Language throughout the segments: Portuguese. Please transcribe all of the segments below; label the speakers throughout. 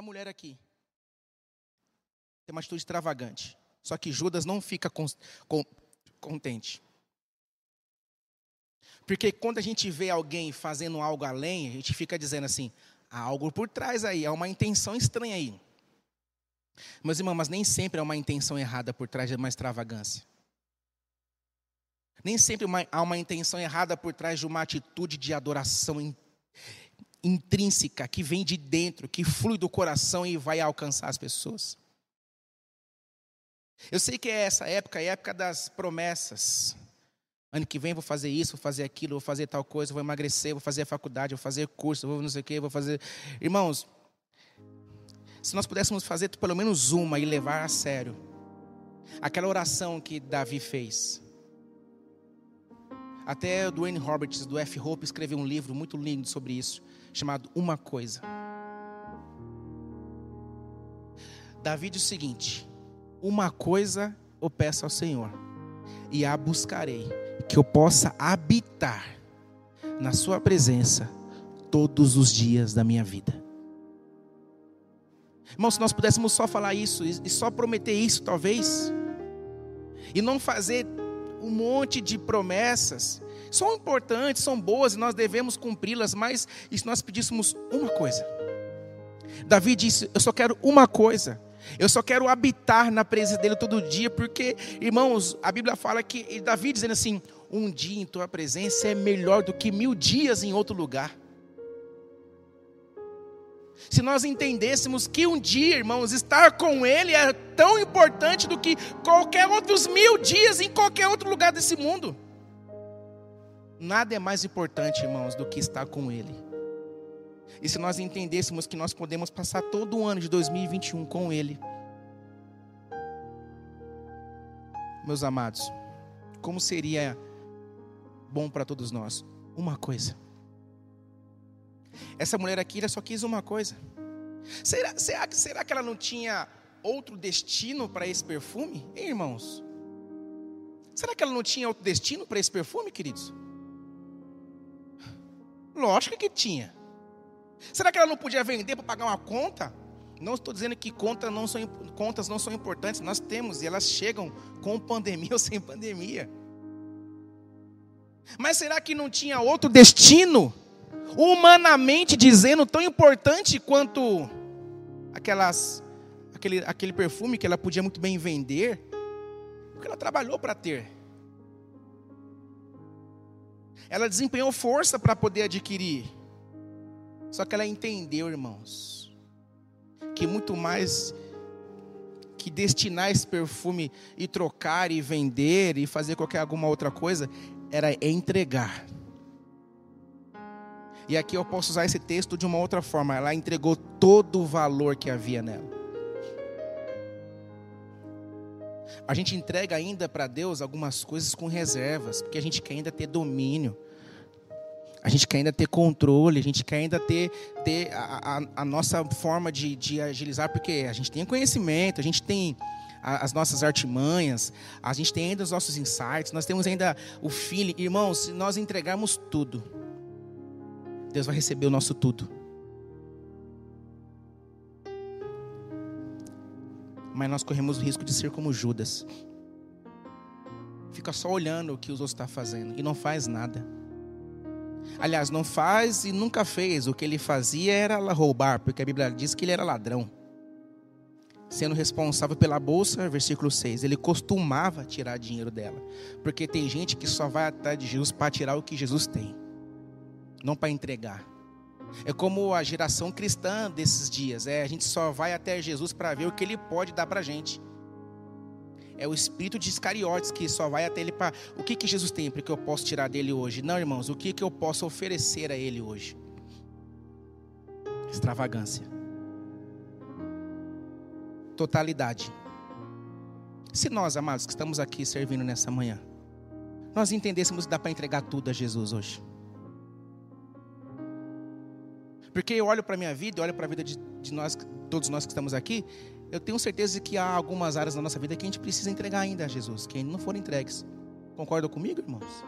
Speaker 1: Essa mulher aqui tem uma atitude extravagante. Só que Judas não fica con, con, contente. Porque quando a gente vê alguém fazendo algo além, a gente fica dizendo assim: há algo por trás aí, há uma intenção estranha aí. Meus irmãos, mas nem sempre há uma intenção errada por trás de uma extravagância. Nem sempre há uma intenção errada por trás de uma atitude de adoração in, intrínseca, que vem de dentro, que flui do coração e vai alcançar as pessoas. Eu sei que é essa época, é a época das promessas. Ano que vem vou fazer isso, vou fazer aquilo, vou fazer tal coisa, vou emagrecer, vou fazer a faculdade, vou fazer curso, vou não sei o quê, vou fazer. Irmãos, se nós pudéssemos fazer pelo menos uma e levar a sério aquela oração que Davi fez. Até o Dwayne Roberts, do F. Hope, escreveu um livro muito lindo sobre isso, chamado Uma Coisa. Davi diz o seguinte: Uma coisa eu peço ao Senhor, e a buscarei, que eu possa habitar na Sua presença todos os dias da minha vida. Irmão, se nós pudéssemos só falar isso e só prometer isso, talvez, e não fazer um monte de promessas, são importantes, são boas e nós devemos cumpri-las, mas e se nós pedíssemos uma coisa? Davi disse: Eu só quero uma coisa. Eu só quero habitar na presença dele todo dia, porque, irmãos, a Bíblia fala que Davi dizendo assim: um dia em tua presença é melhor do que mil dias em outro lugar. Se nós entendêssemos que um dia, irmãos, estar com Ele é tão importante do que qualquer outros mil dias em qualquer outro lugar desse mundo. Nada é mais importante, irmãos, do que estar com Ele. E se nós entendêssemos que nós podemos passar todo o ano de 2021 com Ele, meus amados, como seria bom para todos nós? Uma coisa. Essa mulher aqui só quis uma coisa. Será, será, será que ela não tinha outro destino para esse perfume? Hein, irmãos? Será que ela não tinha outro destino para esse perfume, queridos? Lógico que tinha. Será que ela não podia vender para pagar uma conta? Não estou dizendo que contas não, são, contas não são importantes, nós temos e elas chegam com pandemia ou sem pandemia. Mas será que não tinha outro destino humanamente dizendo, tão importante quanto aquelas, aquele, aquele perfume que ela podia muito bem vender, porque ela trabalhou para ter. Ela desempenhou força para poder adquirir. Só que ela entendeu, irmãos, que muito mais que destinar esse perfume e trocar e vender e fazer qualquer alguma outra coisa era entregar. E aqui eu posso usar esse texto de uma outra forma. Ela entregou todo o valor que havia nela. A gente entrega ainda para Deus algumas coisas com reservas, porque a gente quer ainda ter domínio. A gente quer ainda ter controle, a gente quer ainda ter, ter a, a, a nossa forma de, de agilizar, porque a gente tem conhecimento, a gente tem as nossas artimanhas, a gente tem ainda os nossos insights, nós temos ainda o feeling. Irmãos, se nós entregarmos tudo, Deus vai receber o nosso tudo. Mas nós corremos o risco de ser como Judas. Fica só olhando o que os outros estão fazendo e não faz nada. Aliás, não faz e nunca fez. O que ele fazia era roubar, porque a Bíblia diz que ele era ladrão. Sendo responsável pela bolsa, versículo 6, ele costumava tirar dinheiro dela. Porque tem gente que só vai atrás de Jesus para tirar o que Jesus tem não para entregar. É como a geração cristã desses dias. É, a gente só vai até Jesus para ver o que ele pode dar para a gente. É o espírito de Iscariotes que só vai até ele para. O que, que Jesus tem porque eu posso tirar dele hoje? Não, irmãos, o que, que eu posso oferecer a ele hoje? Extravagância. Totalidade. Se nós, amados, que estamos aqui servindo nessa manhã, nós entendêssemos que dá para entregar tudo a Jesus hoje. Porque eu olho para a minha vida, eu olho para a vida de, de, nós, todos nós que estamos aqui, eu tenho certeza que há algumas áreas da nossa vida que a gente precisa entregar ainda a Jesus, que ainda não foram entregues. Concordam comigo, irmãos?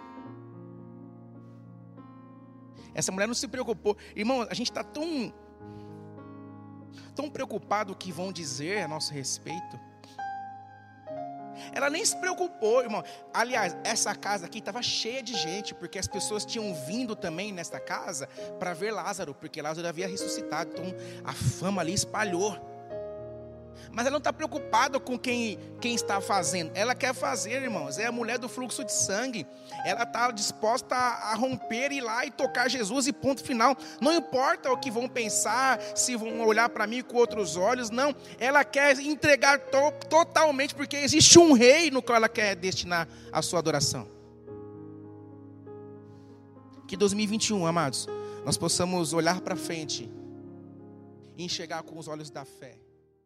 Speaker 1: Essa mulher não se preocupou. Irmão, a gente está tão. tão preocupado o que vão dizer a nosso respeito. Ela nem se preocupou, irmão. Aliás, essa casa aqui estava cheia de gente, porque as pessoas tinham vindo também nesta casa para ver Lázaro, porque Lázaro havia ressuscitado. Então a fama ali espalhou. Mas ela não está preocupada com quem, quem está fazendo. Ela quer fazer, irmãos. É a mulher do fluxo de sangue. Ela está disposta a, a romper, ir lá e tocar Jesus e ponto final. Não importa o que vão pensar, se vão olhar para mim com outros olhos. Não. Ela quer entregar to, totalmente, porque existe um rei no qual ela quer destinar a sua adoração. Que 2021, amados, nós possamos olhar para frente e enxergar com os olhos da fé.